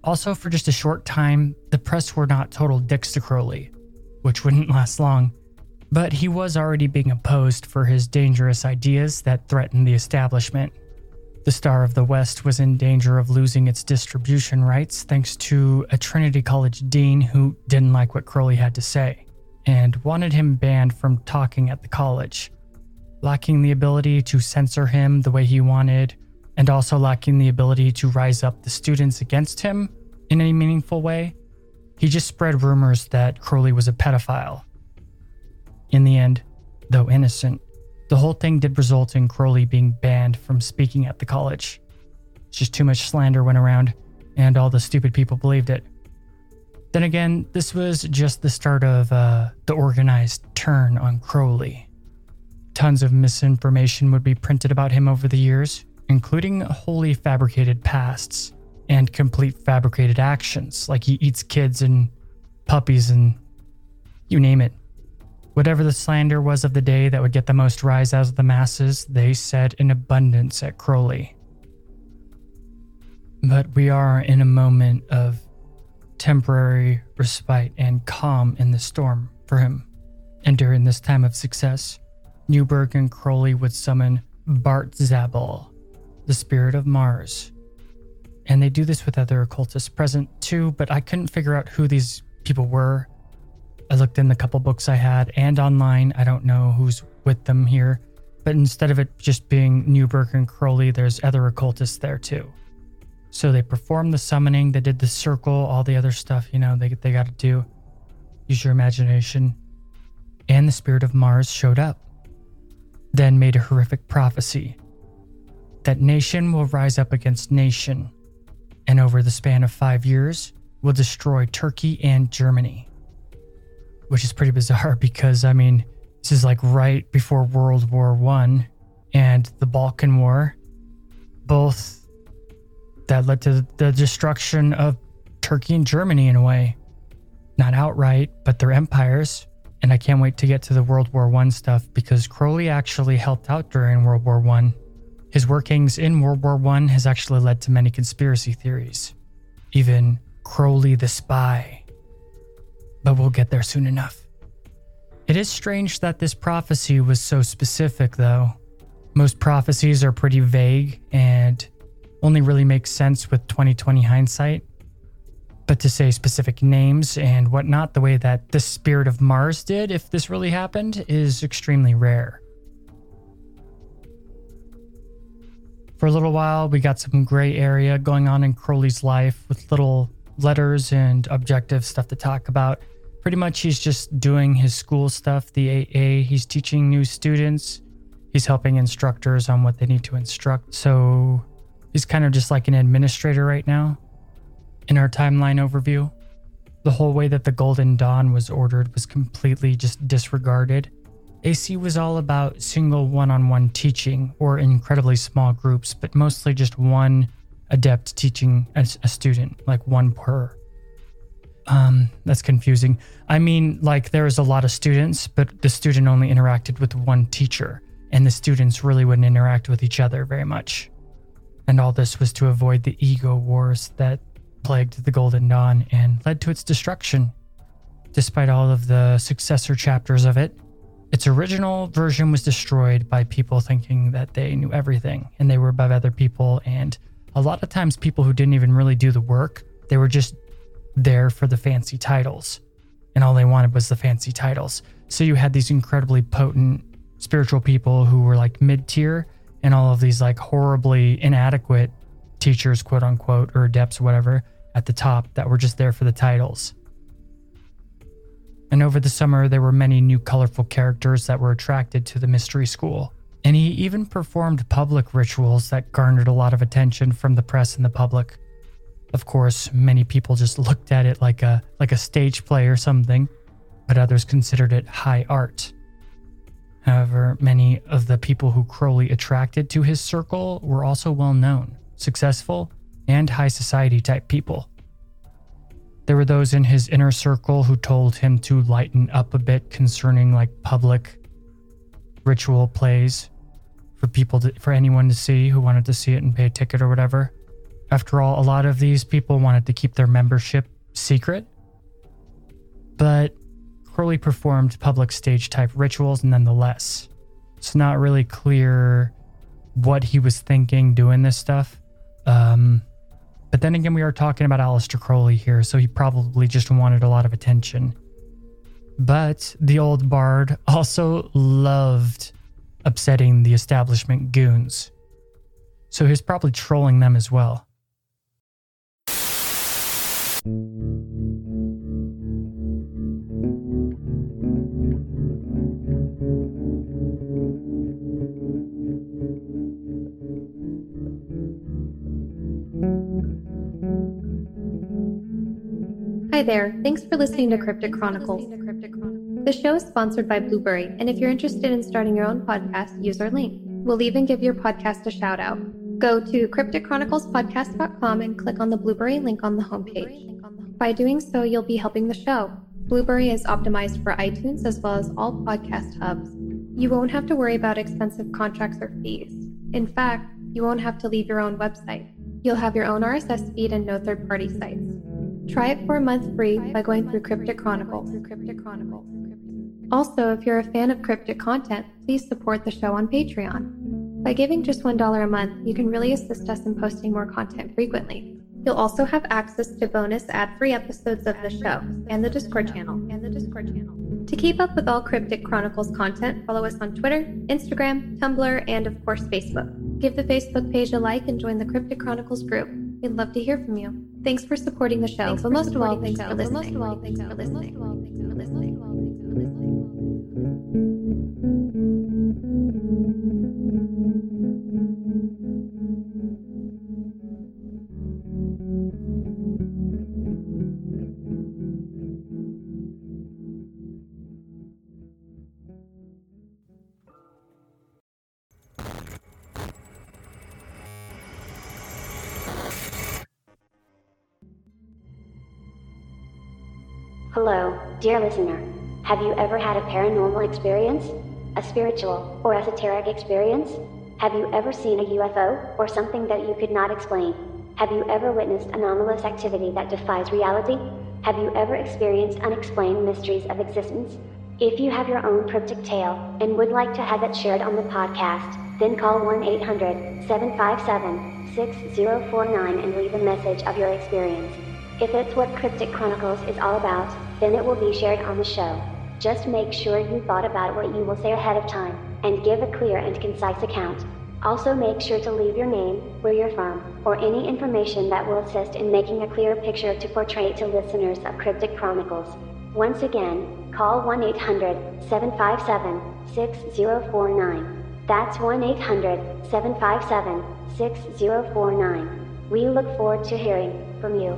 Also, for just a short time, the press were not total dicks to Crowley, which wouldn't last long, but he was already being opposed for his dangerous ideas that threatened the establishment. The Star of the West was in danger of losing its distribution rights thanks to a Trinity College dean who didn't like what Crowley had to say and wanted him banned from talking at the college lacking the ability to censor him the way he wanted, and also lacking the ability to rise up the students against him in any meaningful way, he just spread rumors that Crowley was a pedophile. In the end, though innocent, the whole thing did result in Crowley being banned from speaking at the college. Just too much slander went around, and all the stupid people believed it. Then again, this was just the start of uh, the organized turn on Crowley. Tons of misinformation would be printed about him over the years, including wholly fabricated pasts and complete fabricated actions, like he eats kids and puppies and you name it. Whatever the slander was of the day that would get the most rise out of the masses, they said in abundance at Crowley. But we are in a moment of temporary respite and calm in the storm for him. And during this time of success, Neuburg and Crowley would summon Bartzabel, the spirit of Mars. And they do this with other occultists present too, but I couldn't figure out who these people were. I looked in the couple books I had and online. I don't know who's with them here. But instead of it just being Neuburg and Crowley, there's other occultists there too. So they performed the summoning, they did the circle, all the other stuff, you know, they, they got to do. Use your imagination. And the spirit of Mars showed up then made a horrific prophecy that nation will rise up against nation, and over the span of five years, will destroy Turkey and Germany. Which is pretty bizarre because, I mean, this is like right before World War One and the Balkan War, both that led to the destruction of Turkey and Germany in a way. Not outright, but their empires and I can't wait to get to the World War I stuff because Crowley actually helped out during World War I. His workings in World War I has actually led to many conspiracy theories, even Crowley the Spy. But we'll get there soon enough. It is strange that this prophecy was so specific, though. Most prophecies are pretty vague and only really make sense with 2020 hindsight but to say specific names and whatnot the way that the spirit of Mars did, if this really happened, is extremely rare. For a little while, we got some gray area going on in Crowley's life with little letters and objective stuff to talk about. Pretty much, he's just doing his school stuff, the AA. He's teaching new students, he's helping instructors on what they need to instruct. So he's kind of just like an administrator right now. In our timeline overview, the whole way that the Golden Dawn was ordered was completely just disregarded. AC was all about single one on one teaching or incredibly small groups, but mostly just one adept teaching a, a student, like one per. Um, that's confusing. I mean, like there was a lot of students, but the student only interacted with one teacher, and the students really wouldn't interact with each other very much. And all this was to avoid the ego wars that plagued the Golden Dawn and led to its destruction. Despite all of the successor chapters of it, its original version was destroyed by people thinking that they knew everything and they were above other people. And a lot of times, people who didn't even really do the work, they were just there for the fancy titles. And all they wanted was the fancy titles. So you had these incredibly potent spiritual people who were like mid tier, and all of these like horribly inadequate teachers, quote unquote, or adepts, whatever, at the top that were just there for the titles. And over the summer, there were many new colorful characters that were attracted to the mystery school. And he even performed public rituals that garnered a lot of attention from the press and the public. Of course, many people just looked at it like a like a stage play or something, but others considered it high art. However, many of the people who Crowley attracted to his circle were also well known, successful, and high society type people. There were those in his inner circle who told him to lighten up a bit concerning like public ritual plays for people to, for anyone to see who wanted to see it and pay a ticket or whatever. After all, a lot of these people wanted to keep their membership secret. But Crowley performed public stage type rituals nonetheless. It's not really clear what he was thinking doing this stuff. Um, but then again, we are talking about Aleister Crowley here, so he probably just wanted a lot of attention. But the old bard also loved upsetting the establishment goons. So he was probably trolling them as well. Hi there, thanks for listening to Cryptic Chronicles. The show is sponsored by Blubrry, and if you're interested in starting your own podcast, use our link. We'll even give your podcast a shout out. Go to crypticchroniclespodcast.com and click on the Blubrry link on the homepage. By doing so, you'll be helping the show. Blubrry is optimized for iTunes as well as all podcast hubs. You won't have to worry about expensive contracts or fees. In fact, you won't have to leave your own website. You'll have your own RSS feed and no third party sites. Try it for a month free by going through Cryptic Chronicles. Also, if you're a fan of cryptic content, please support the show on Patreon. By giving just $1 a month, you can really assist us in posting more content frequently. You'll also have access to bonus ad-free episodes of the show and the Discord channel. And the Discord channel. To keep up with all Cryptic Chronicles content, follow us on Twitter, Instagram, Tumblr, and of course Facebook. Give the Facebook page a like and join the Cryptic Chronicles group. We'd love to hear from you. Thanks for supporting the show, thanks but most of all, thanks for listening. Hello, dear listener. Have you ever had a paranormal experience? A spiritual or esoteric experience? Have you ever seen a UFO or something that you could not explain? Have you ever witnessed anomalous activity that defies reality? Have you ever experienced unexplained mysteries of existence? If you have your own cryptic tale and would like to have it shared on the podcast, then call 1 800 757 6049 and leave a message of your experience. If it's what Cryptic Chronicles is all about, then it will be shared on the show. Just make sure you thought about what you will say ahead of time, and give a clear and concise account. Also make sure to leave your name, where you're from, or any information that will assist in making a clear picture to portray to listeners of Cryptic Chronicles. Once again, call 1-800-757-6049. That's 1-800-757-6049. We look forward to hearing from you.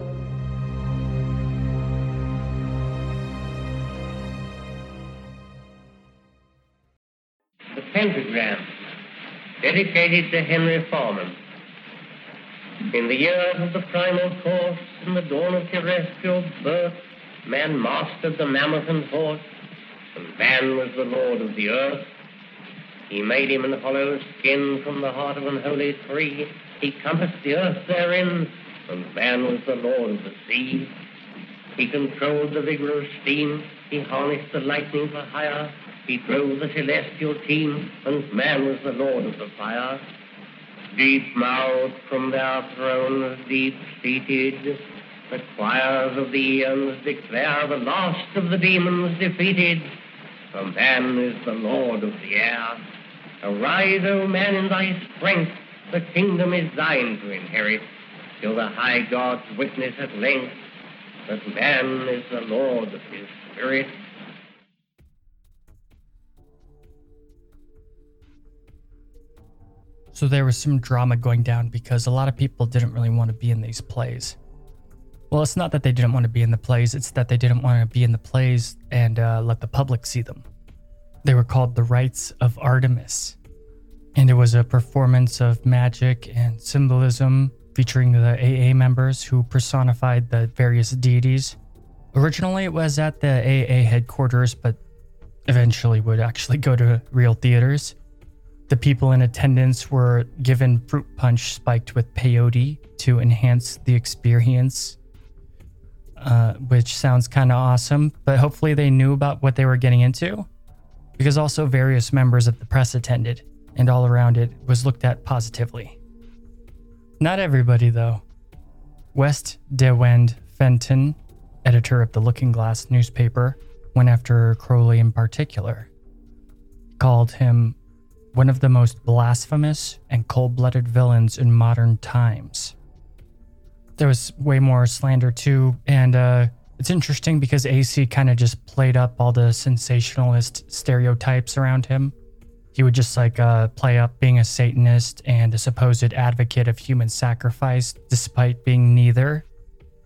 Pentagram, dedicated to Henry Foreman. In the years of the primal course, in the dawn of terrestrial birth, man mastered the mammoth and horse, and man was the lord of the earth. He made him an hollow skin from the heart of an holy tree. He compassed the earth therein, and man was the lord of the sea. He controlled the vigor of steam. He harnessed the lightning for hire. He drove the celestial team, and man was the lord of the fire. Deep mouthed from their thrones, deep seated, the choirs of the eons declare the last of the demons defeated. For man is the lord of the air. Arise, O man, in thy strength, the kingdom is thine to inherit, till the high gods witness at length that man is the lord of his spirit. So there was some drama going down because a lot of people didn't really want to be in these plays. Well, it's not that they didn't want to be in the plays, it's that they didn't want to be in the plays and uh, let the public see them. They were called the Rites of Artemis. And it was a performance of magic and symbolism featuring the AA members who personified the various deities. Originally, it was at the AA headquarters, but eventually would actually go to real theaters. The people in attendance were given fruit punch spiked with peyote to enhance the experience uh, which sounds kind of awesome, but hopefully they knew about what they were getting into. Because also various members of the press attended, and all around it was looked at positively. Not everybody, though. West DeWend Fenton, editor of the Looking Glass newspaper, went after Crowley in particular. Called him one of the most blasphemous and cold blooded villains in modern times there was way more slander too. And uh, it's interesting because AC kind of just played up all the sensationalist stereotypes around him. He would just like uh, play up being a Satanist and a supposed advocate of human sacrifice, despite being neither.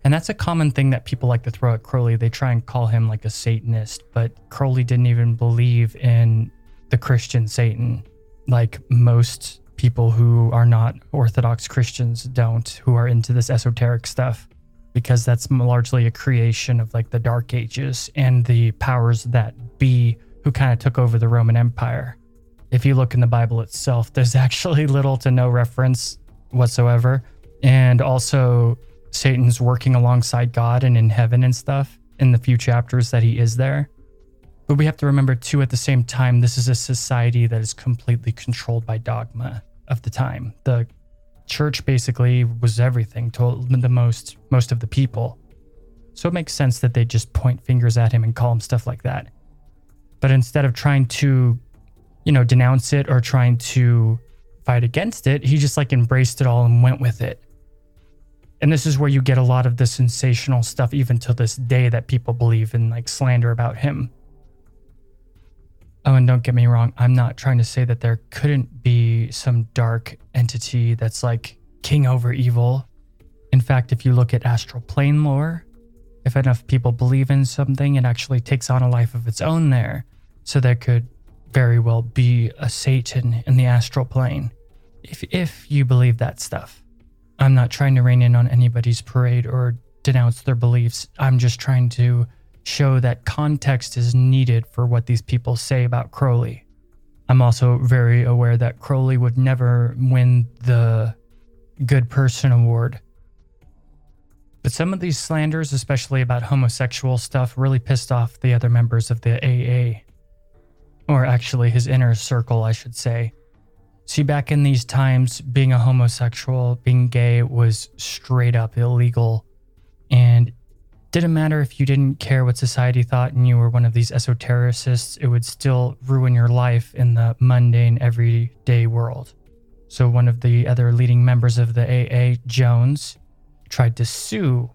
And that's a common thing that people like to throw at Crowley. They try and call him like a Satanist, but Crowley didn't even believe in the Christian Satan like most people who are not Orthodox Christians don't, who are into this esoteric stuff, because that's largely a creation of like the Dark Ages and the powers that be who kind of took over the Roman Empire. If you look in the Bible itself, there's actually little to no reference whatsoever. And also, Satan's working alongside God and in heaven and stuff in the few chapters that he is there. But we have to remember, too, at the same time, this is a society that is completely controlled by dogma of the time. The church basically was everything to the most most of the people. So it makes sense that they just point fingers at him and call him stuff like that. But instead of trying to, you know, denounce it or trying to fight against it, he just like embraced it all and went with it. And this is where you get a lot of the sensational stuff even to this day that people believe in like slander about him. Oh, and don't get me wrong, I'm not trying to say that there couldn't be some dark entity that's like king over evil. In fact, if you look at astral plane lore, if enough people believe in something, it actually takes on a life of its own there. So there could very well be a Satan in the astral plane. If if you believe that stuff. I'm not trying to rein in on anybody's parade or denounce their beliefs. I'm just trying to show that context is needed for what these people say about Crowley. I'm also very aware that Crowley would never win the Good Person Award. But some of these slanders, especially about homosexual stuff, really pissed off the other members of the AA. Or actually, his inner circle, I should say. See, back in these times, being a homosexual, being gay was straight up illegal. And didn't matter if you didn't care what society thought and you were one of these esotericists, it would still ruin your life in the mundane, everyday world. So, one of the other leading members of the AA, Jones, tried to sue.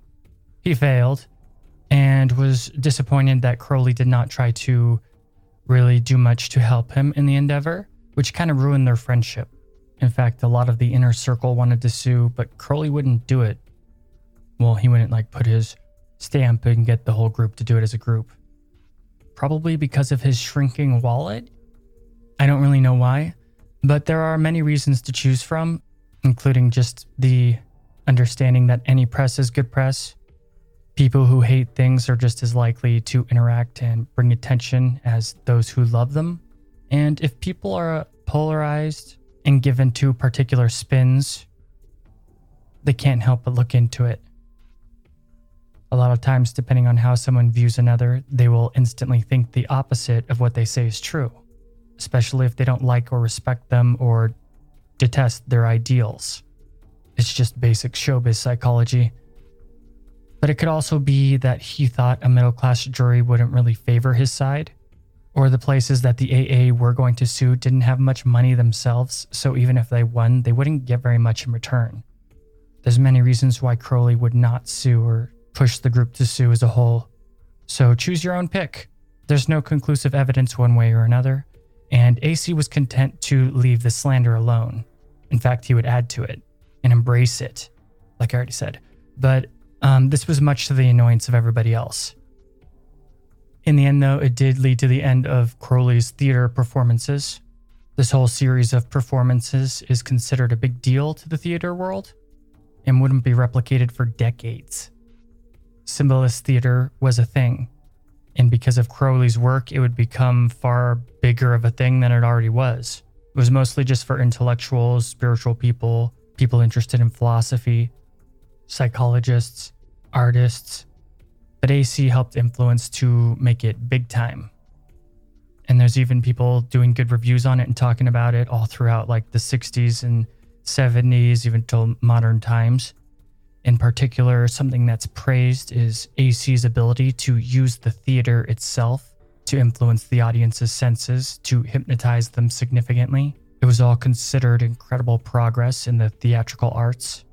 He failed and was disappointed that Crowley did not try to really do much to help him in the endeavor, which kind of ruined their friendship. In fact, a lot of the inner circle wanted to sue, but Crowley wouldn't do it. Well, he wouldn't like put his stamp and get the whole group to do it as a group. Probably because of his shrinking wallet. I don't really know why, but there are many reasons to choose from, including just the understanding that any press is good press. People who hate things are just as likely to interact and bring attention as those who love them. And if people are polarized and given to particular spins, they can't help but look into it. A lot of times, depending on how someone views another, they will instantly think the opposite of what they say is true, especially if they don't like or respect them or detest their ideals. It's just basic showbiz psychology. But it could also be that he thought a middle class jury wouldn't really favor his side, or the places that the AA were going to sue didn't have much money themselves, so even if they won, they wouldn't get very much in return. There's many reasons why Crowley would not sue or push the group to sue as a whole. So choose your own pick. There's no conclusive evidence one way or another, and AC was content to leave the slander alone. In fact, he would add to it and embrace it, like I already said. But Um, this was much to the annoyance of everybody else. In the end, though, it did lead to the end of Crowley's theater performances. This whole series of performances is considered a big deal to the theater world and wouldn't be replicated for decades. Symbolist theater was a thing, and because of Crowley's work, it would become far bigger of a thing than it already was. It was mostly just for intellectuals, spiritual people, people interested in philosophy, psychologists, artists, but AC helped influence to make it big time. And there's even people doing good reviews on it and talking about it all throughout like the 60s and 70s, even till modern times. In particular, something that's praised is AC's ability to use the theater itself to influence the audience's senses, to hypnotize them significantly. It was all considered incredible progress in the theatrical arts.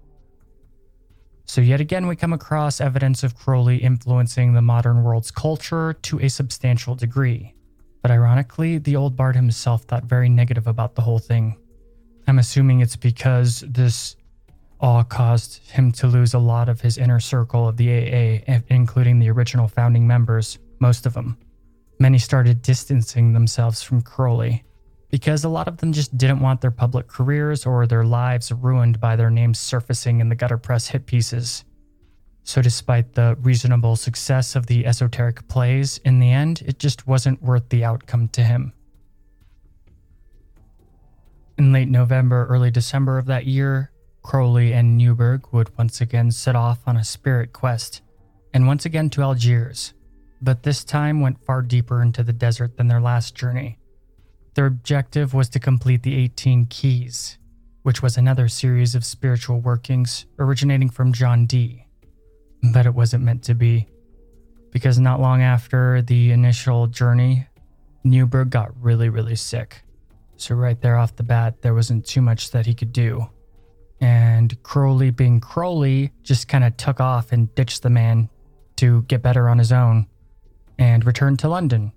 So, yet again, we come across evidence of Crowley influencing the modern world's culture to a substantial degree. But ironically, the old bard himself thought very negative about the whole thing. I'm assuming it's because this all caused him to lose a lot of his inner circle of the AA, including the original founding members, most of them. Many started distancing themselves from Crowley because a lot of them just didn't want their public careers or their lives ruined by their names surfacing in the gutter press hit pieces. So, despite the reasonable success of the esoteric plays, in the end, it just wasn't worth the outcome to him. In late November, early December of that year, Crowley and Neuburg would once again set off on a spirit quest, and once again to Algiers, but this time went far deeper into the desert than their last journey. Their objective was to complete the 18 Keys, which was another series of spiritual workings originating from John Dee. But it wasn't meant to be, because not long after the initial journey, Neuburg got really, really sick. So, right there off the bat, there wasn't too much that he could do. And Crowley, being Crowley, just kind of took off and ditched the man to get better on his own and returned to London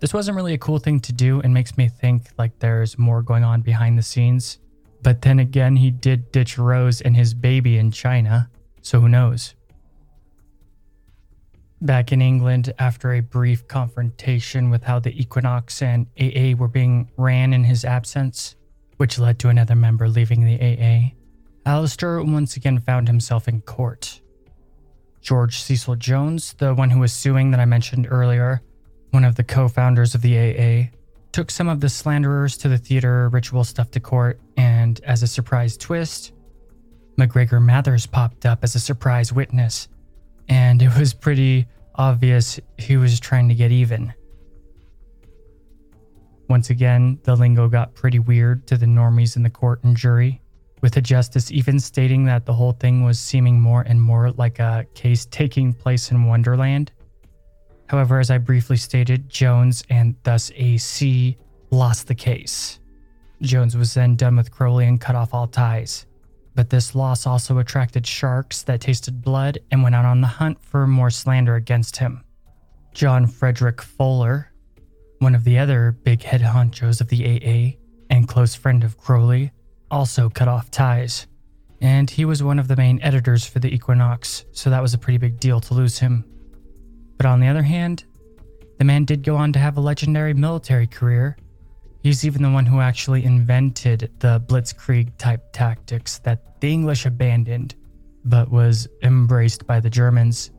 this wasn't really a cool thing to do and makes me think like there's more going on behind the scenes. But then again, he did ditch Rose and his baby in China, so who knows? Back in England, after a brief confrontation with how the Equinox and AA were being ran in his absence, which led to another member leaving the AA, Aleister once again found himself in court. George Cecil Jones, the one who was suing that I mentioned earlier, one of the co founders of the AA, took some of the slanderers to the theater ritual stuff to court, and as a surprise twist, MacGregor Mathers popped up as a surprise witness, and it was pretty obvious he was trying to get even. Once again, the lingo got pretty weird to the normies in the court and jury, with the justice even stating that the whole thing was seeming more and more like a case taking place in Wonderland However, as I briefly stated, Jones and thus AC lost the case. Jones was then done with Crowley and cut off all ties. But this loss also attracted sharks that tasted blood and went out on the hunt for more slander against him. John Frederick Fuller, one of the other big head honchos of the AA and close friend of Crowley, also cut off ties. And he was one of the main editors for the Equinox, so that was a pretty big deal to lose him. But on the other hand, the man did go on to have a legendary military career. He's even the one who actually invented the blitzkrieg type tactics that the English abandoned, but was embraced by the Germans.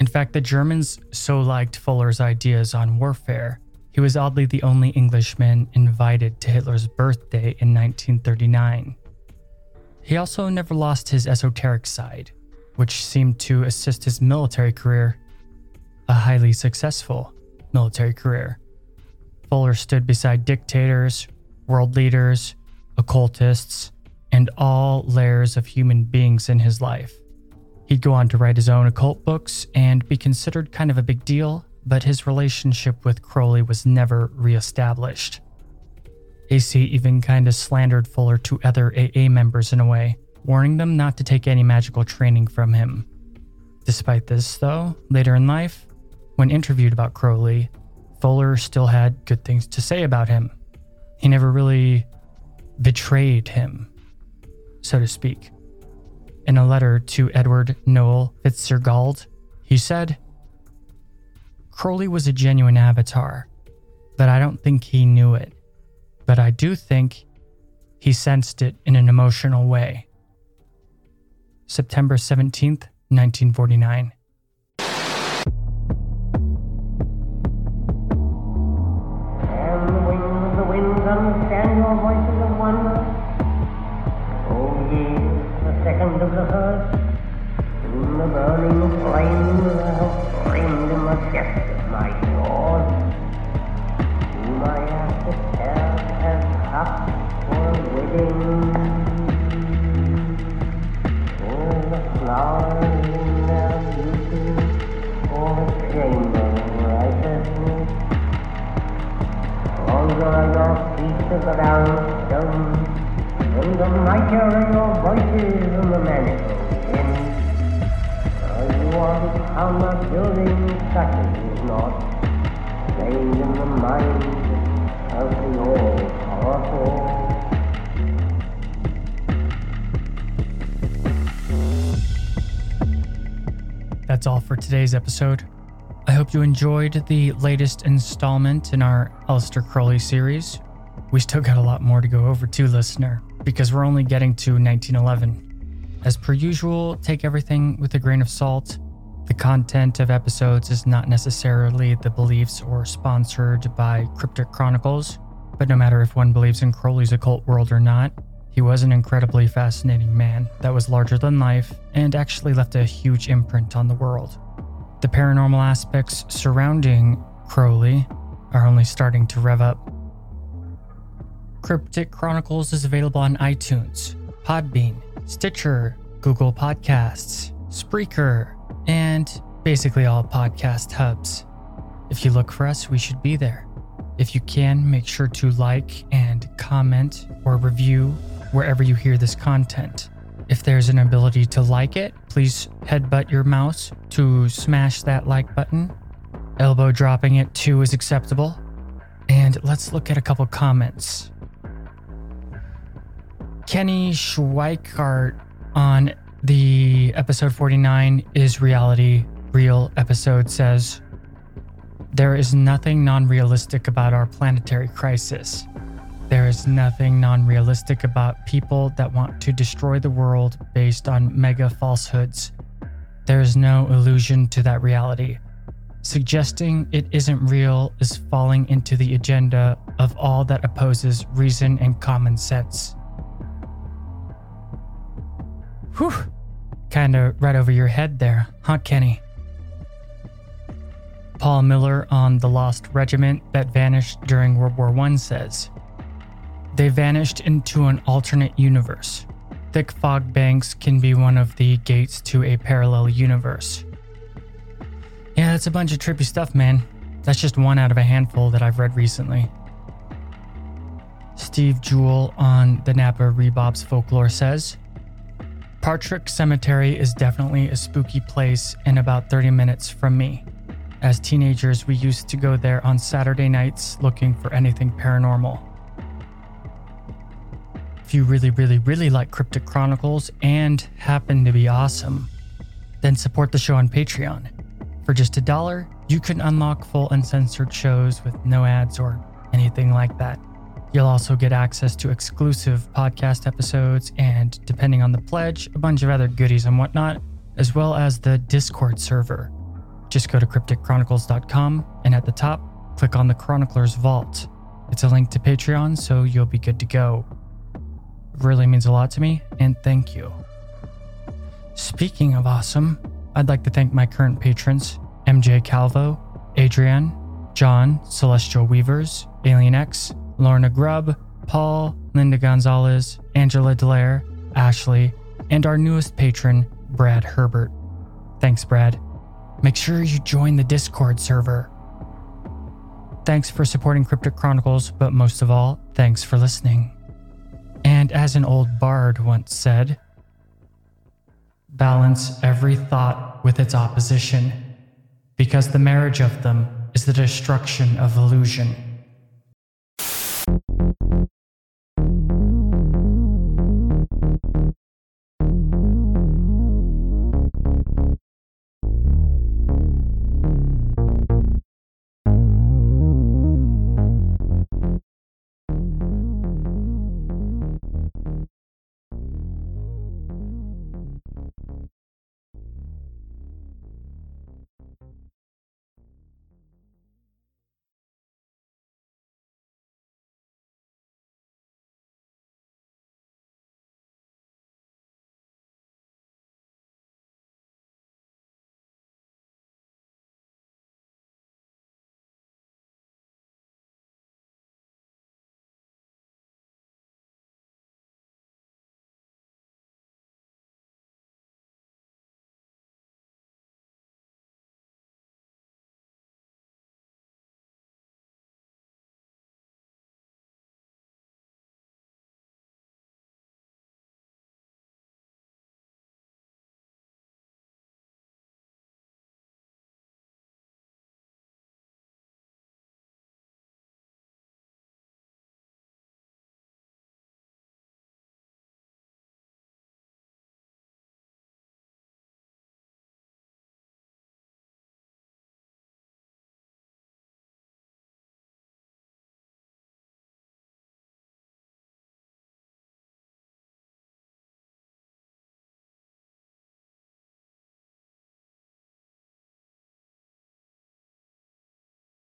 In fact, the Germans so liked Fuller's ideas on warfare, he was oddly the only Englishman invited to Hitler's birthday in 1939. He also never lost his esoteric side, which seemed to assist his military career a highly successful military career. Fuller stood beside dictators, world leaders, occultists, and all layers of human beings in his life. He'd go on to write his own occult books and be considered kind of a big deal, but his relationship with Crowley was never reestablished. AC even kind of slandered Fuller to other AA members in a way, warning them not to take any magical training from him. Despite this, though, later in life, when interviewed about Crowley, Fuller still had good things to say about him. He never really betrayed him, so to speak. In a letter to Edward Noel Fitzgerald. He said, Crowley was a genuine avatar, but I don't think he knew it. But I do think he sensed it in an emotional way. September 17th, 1949. And the wings of the winds understand your voices today's episode. I hope you enjoyed the latest installment in our Aleister Crowley series. We still got a lot more to go over too, listener, because we're only getting to 1911. As per usual, take everything with a grain of salt. The content of episodes is not necessarily the beliefs or sponsored by Cryptic Chronicles, but no matter if one believes in Crowley's occult world or not, he was an incredibly fascinating man that was larger than life and actually left a huge imprint on the world. The paranormal aspects surrounding Crowley are only starting to rev up. Cryptic Chronicles is available on iTunes, Podbean, Stitcher, Google Podcasts, Spreaker, and basically all podcast hubs. If you look for us, we should be there. If you can, make sure to like and comment or review wherever you hear this content. If there's an ability to like it, please headbutt your mouse to smash that like button. Elbow dropping it too is acceptable. And let's look at a couple comments. Kenny Schweikart on the episode 49 is reality real episode says there is nothing non-realistic about our planetary crisis. There is nothing non realistic about people that want to destroy the world based on mega falsehoods. There is no illusion to that reality. Suggesting it isn't real is falling into the agenda of all that opposes reason and common sense. Whew. Kinda right over your head there, huh, Kenny? Paul Miller on The Lost Regiment that vanished during World War I says, they vanished into an alternate universe. Thick fog banks can be one of the gates to a parallel universe. Yeah, that's a bunch of trippy stuff, man. That's just one out of a handful that I've read recently. Steve Jewell on the Napa Rebob's Folklore says Partrick Cemetery is definitely a spooky place and about 30 minutes from me. As teenagers, we used to go there on Saturday nights looking for anything paranormal. If you really, really, really like Cryptic Chronicles and happen to be awesome, then support the show on Patreon. For just a dollar, you can unlock full uncensored shows with no ads or anything like that. You'll also get access to exclusive podcast episodes and, depending on the pledge, a bunch of other goodies and whatnot, as well as the Discord server. Just go to crypticchronicles.com and at the top, click on the Chronicler's Vault. It's a link to Patreon, so you'll be good to go. Really means a lot to me, and thank you. Speaking of awesome, I'd like to thank my current patrons MJ Calvo, Adrienne, John, Celestial Weavers, Alien X, Lorna Grubb, Paul, Linda Gonzalez, Angela Delaire, Ashley, and our newest patron, Brad Herbert. Thanks, Brad. Make sure you join the Discord server. Thanks for supporting Cryptic Chronicles, but most of all, thanks for listening. And as an old bard once said, balance every thought with its opposition, because the marriage of them is the destruction of illusion.